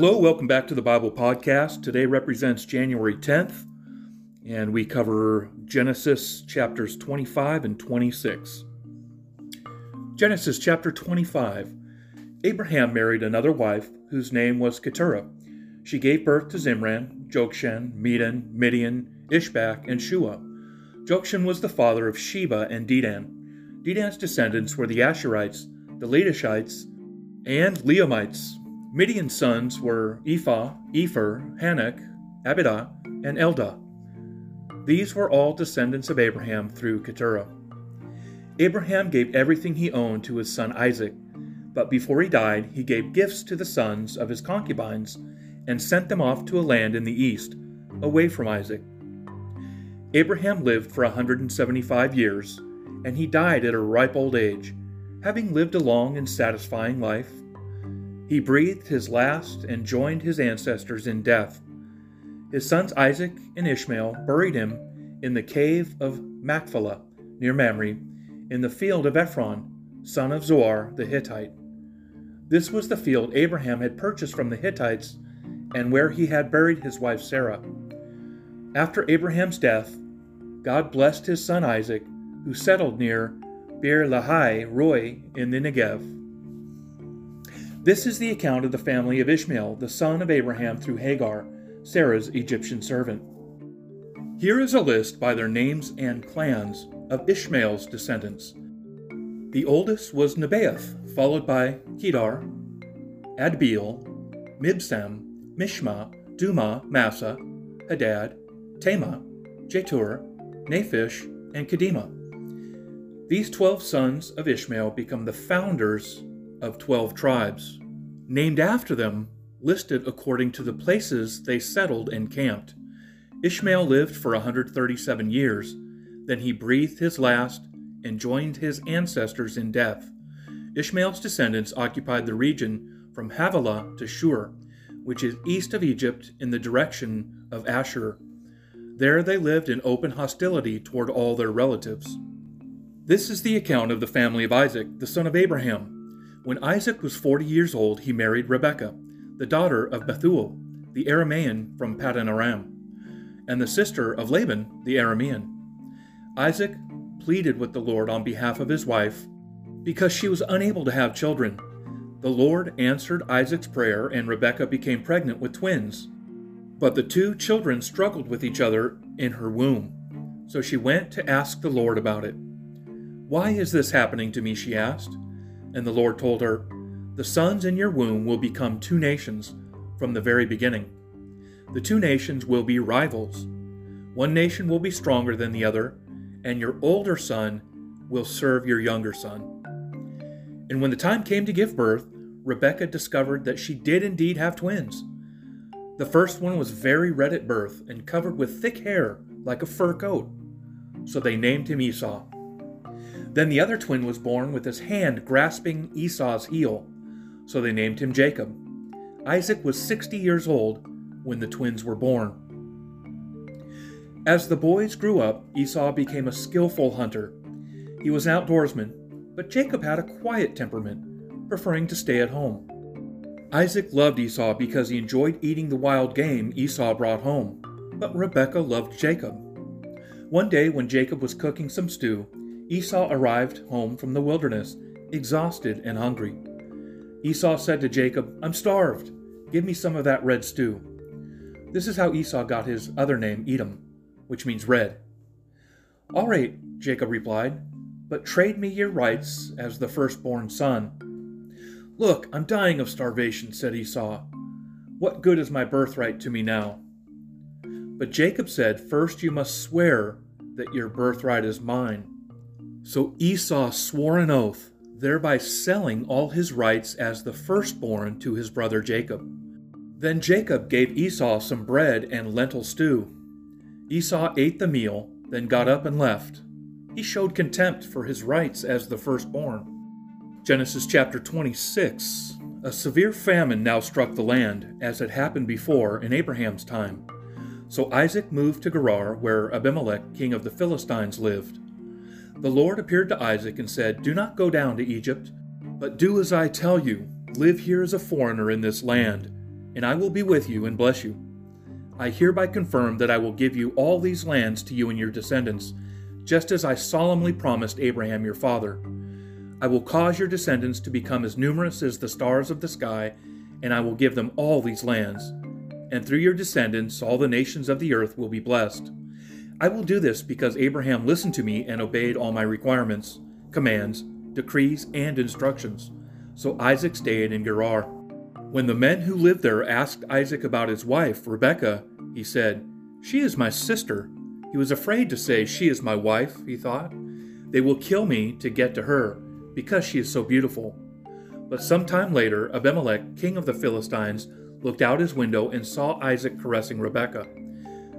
Hello, welcome back to the Bible Podcast. Today represents January 10th, and we cover Genesis chapters 25 and 26. Genesis chapter 25 Abraham married another wife whose name was Keturah. She gave birth to Zimran, Jokshan, Medan, Midian, Ishbak, and Shua. Jokshan was the father of Sheba and Dedan. Dedan's descendants were the Asshurites, the Letushites, and Leummites. Midian's sons were Ephah, Epher, Hanoch, Abidah, and Eldaah. These were all descendants of Abraham through Keturah. Abraham gave everything he owned to his son Isaac, but before he died, he gave gifts to the sons of his concubines and sent them off to a land in the east, away from Isaac. Abraham lived for a 175 years, and he died at a ripe old age, having lived a long and satisfying life he breathed his last and joined his ancestors in death. His sons Isaac and Ishmael buried him in the cave of Machpelah near Mamre, in the field of Ephron, son of Zohar the Hittite. This was the field Abraham had purchased from the Hittites and where he had buried his wife Sarah. After Abraham's death, God blessed his son Isaac, who settled near Beer Lahai Roi in the Negev. This is the account of the family of Ishmael, the son of Abraham through Hagar, Sarah's Egyptian servant. Here is a list by their names and clans of Ishmael's descendants. The oldest was Nebaioth, followed by Kedar, Adbeel, Mibsam, Mishma, Dumah, Massa, Hadad, Tema, Jetur, Naphish, and Kedemah. These twelve sons of Ishmael become the founders of 12 tribes, named after them, listed according to the places they settled and camped. Ishmael lived for 137 years, then he breathed his last and joined his ancestors in death. Ishmael's descendants occupied the region from Havilah to Shur, which is east of Egypt in the direction of Asshur. There they lived in open hostility toward all their relatives. This is the account of the family of Isaac, the son of Abraham. When Isaac was 40 years old, he married Rebekah, the daughter of Bethuel, the Aramean from Paddan Aram, and the sister of Laban, the Aramean. Isaac pleaded with the Lord on behalf of his wife because she was unable to have children. The Lord answered Isaac's prayer, and Rebekah became pregnant with twins. But the two children struggled with each other in her womb. So she went to ask the Lord about it. Why is this happening to me? she asked. And the Lord told her, The sons in your womb will become two nations from the very beginning. The two nations will be rivals. One nation will be stronger than the other, and your older son will serve your younger son. And when the time came to give birth, Rebekah discovered that she did indeed have twins. The first one was very red at birth and covered with thick hair like a fur coat. So they named him Esau. Then the other twin was born with his hand grasping Esau's heel, so they named him Jacob. Isaac was 60 years old when the twins were born. As the boys grew up, Esau became a skillful hunter. He was an outdoorsman, but Jacob had a quiet temperament, preferring to stay at home. Isaac loved Esau because he enjoyed eating the wild game Esau brought home, but Rebekah loved Jacob. One day, when Jacob was cooking some stew, Esau arrived home from the wilderness, exhausted and hungry. Esau said to Jacob, I'm starved. Give me some of that red stew. This is how Esau got his other name, Edom, which means red. All right, Jacob replied, but trade me your rights as the firstborn son. Look, I'm dying of starvation, said Esau. What good is my birthright to me now? But Jacob said, First you must swear that your birthright is mine. So Esau swore an oath, thereby selling all his rights as the firstborn to his brother Jacob. Then Jacob gave Esau some bread and lentil stew. Esau ate the meal, then got up and left. He showed contempt for his rights as the firstborn. Genesis chapter 26. A severe famine now struck the land, as had happened before in Abraham's time. So Isaac moved to Gerar, where Abimelech, king of the Philistines, lived. The Lord appeared to Isaac and said, Do not go down to Egypt, but do as I tell you. Live here as a foreigner in this land, and I will be with you and bless you. I hereby confirm that I will give you all these lands to you and your descendants, just as I solemnly promised Abraham your father. I will cause your descendants to become as numerous as the stars of the sky, and I will give them all these lands. And through your descendants, all the nations of the earth will be blessed. I will do this because Abraham listened to me and obeyed all my requirements, commands, decrees, and instructions. So Isaac stayed in Gerar. When the men who lived there asked Isaac about his wife, Rebekah, he said, She is my sister. He was afraid to say, She is my wife, he thought. They will kill me to get to her, because she is so beautiful. But some time later, Abimelech, king of the Philistines, looked out his window and saw Isaac caressing Rebekah.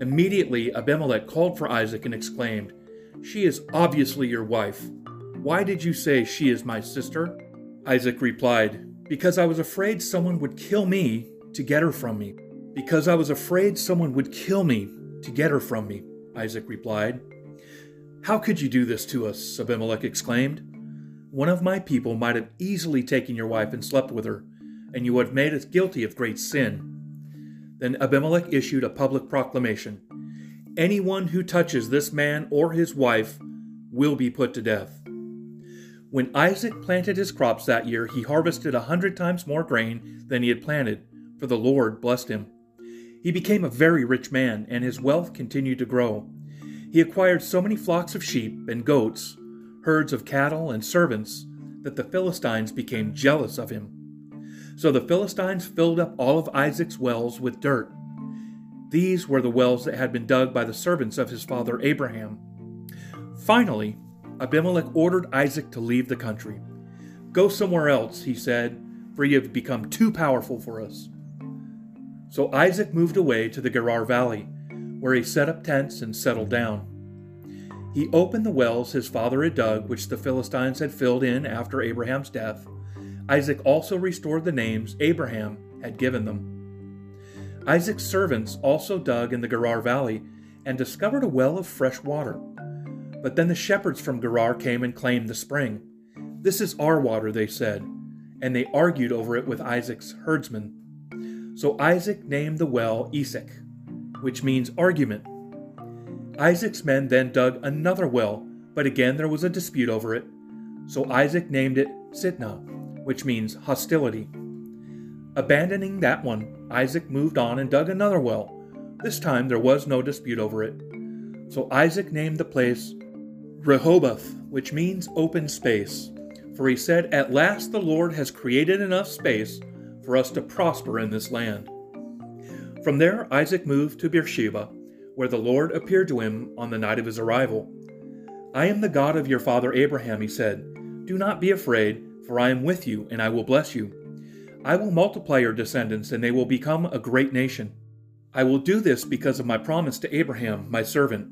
Immediately, Abimelech called for Isaac and exclaimed, She is obviously your wife. Why did you say she is my sister? Isaac replied, Because I was afraid someone would kill me to get her from me. Because I was afraid someone would kill me to get her from me, Isaac replied. How could you do this to us? Abimelech exclaimed. One of my people might have easily taken your wife and slept with her, and you would have made us guilty of great sin. Then Abimelech issued a public proclamation Anyone who touches this man or his wife will be put to death. When Isaac planted his crops that year, he harvested a hundred times more grain than he had planted, for the Lord blessed him. He became a very rich man, and his wealth continued to grow. He acquired so many flocks of sheep and goats, herds of cattle, and servants that the Philistines became jealous of him. So the Philistines filled up all of Isaac's wells with dirt. These were the wells that had been dug by the servants of his father Abraham. Finally, Abimelech ordered Isaac to leave the country. Go somewhere else, he said, for you have become too powerful for us. So Isaac moved away to the Gerar Valley, where he set up tents and settled down. He opened the wells his father had dug, which the Philistines had filled in after Abraham's death, Isaac also restored the names Abraham had given them. Isaac's servants also dug in the Gerar valley and discovered a well of fresh water. But then the shepherds from Gerar came and claimed the spring. This is our water, they said, and they argued over it with Isaac's herdsmen. So Isaac named the well Esek, which means argument. Isaac's men then dug another well, but again there was a dispute over it. So Isaac named it Sitnah, which means hostility. Abandoning that one, Isaac moved on and dug another well. This time there was no dispute over it. So Isaac named the place Rehoboth, which means open space. For he said, At last the Lord has created enough space for us to prosper in this land. From there, Isaac moved to Beersheba, where the Lord appeared to him on the night of his arrival. I am the God of your father Abraham, he said. Do not be afraid for I am with you, and I will bless you. I will multiply your descendants, and they will become a great nation. I will do this because of my promise to Abraham, my servant.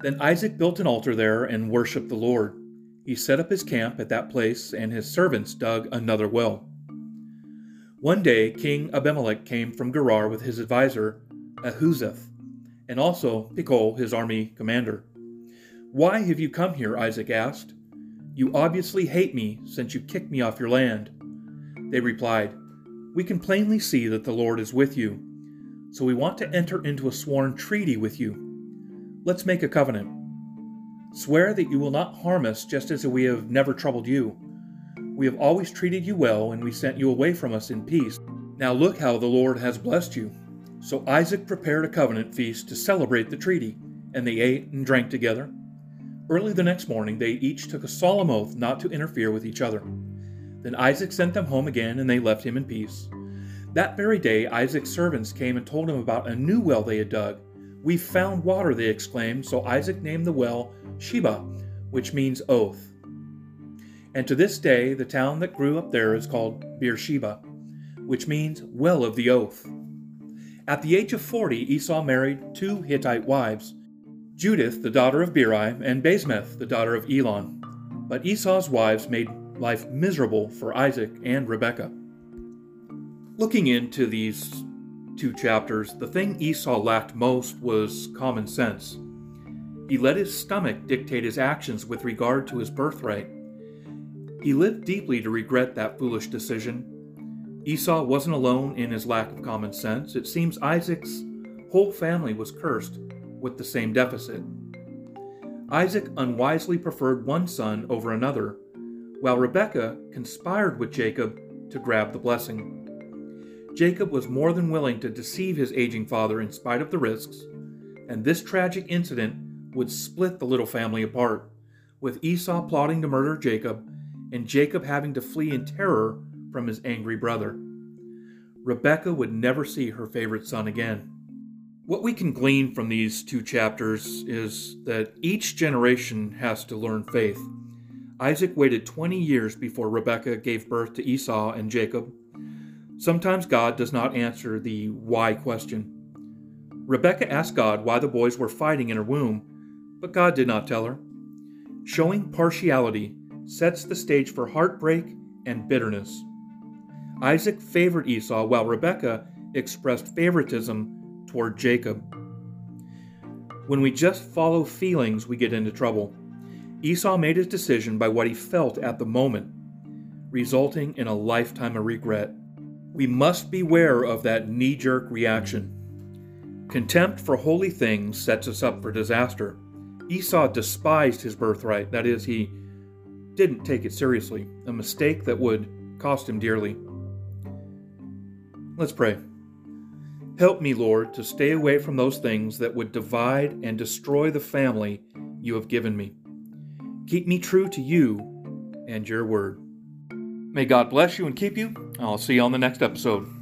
Then Isaac built an altar there and worshipped the Lord. He set up his camp at that place, and his servants dug another well. One day, King Abimelech came from Gerar with his adviser, Ahuzzath, and also Phicol, his army commander. Why have you come here? Isaac asked. You obviously hate me since you kicked me off your land. They replied, We can plainly see that the Lord is with you, so we want to enter into a sworn treaty with you. Let's make a covenant. Swear that you will not harm us just as we have never troubled you. We have always treated you well, and we sent you away from us in peace. Now look how the Lord has blessed you. So Isaac prepared a covenant feast to celebrate the treaty, and they ate and drank together. Early the next morning, they each took a solemn oath not to interfere with each other. Then Isaac sent them home again, and they left him in peace. That very day, Isaac's servants came and told him about a new well they had dug. We've found water, they exclaimed, so Isaac named the well Sheba, which means oath. And to this day, the town that grew up there is called Beersheba, which means well of the oath. At the age of forty, Esau married two Hittite wives. Judith, the daughter of Beeri, and Basemath, the daughter of Elon. But Esau's wives made life miserable for Isaac and Rebekah. Looking into these two chapters, the thing Esau lacked most was common sense. He let his stomach dictate his actions with regard to his birthright. He lived deeply to regret that foolish decision. Esau wasn't alone in his lack of common sense. It seems Isaac's whole family was cursed with the same deficit. Isaac unwisely preferred one son over another, while Rebekah conspired with Jacob to grab the blessing. Jacob was more than willing to deceive his aging father in spite of the risks, and this tragic incident would split the little family apart, with Esau plotting to murder Jacob and Jacob having to flee in terror from his angry brother. Rebekah would never see her favorite son again. What we can glean from these two chapters is that each generation has to learn faith. Isaac waited 20 years before Rebekah gave birth to Esau and Jacob. Sometimes God does not answer the why question. Rebekah asked God why the boys were fighting in her womb, but God did not tell her. Showing partiality sets the stage for heartbreak and bitterness. Isaac favored Esau while Rebekah expressed favoritism toward Jacob. When we just follow feelings, we get into trouble. Esau made his decision by what he felt at the moment, resulting in a lifetime of regret. We must beware of that knee jerk reaction. Contempt for holy things sets us up for disaster. Esau despised his birthright, that is, he didn't take it seriously, a mistake that would cost him dearly. Let's pray. Help me, Lord, to stay away from those things that would divide and destroy the family you have given me. Keep me true to you and your word. May God bless you and keep you. I'll see you on the next episode.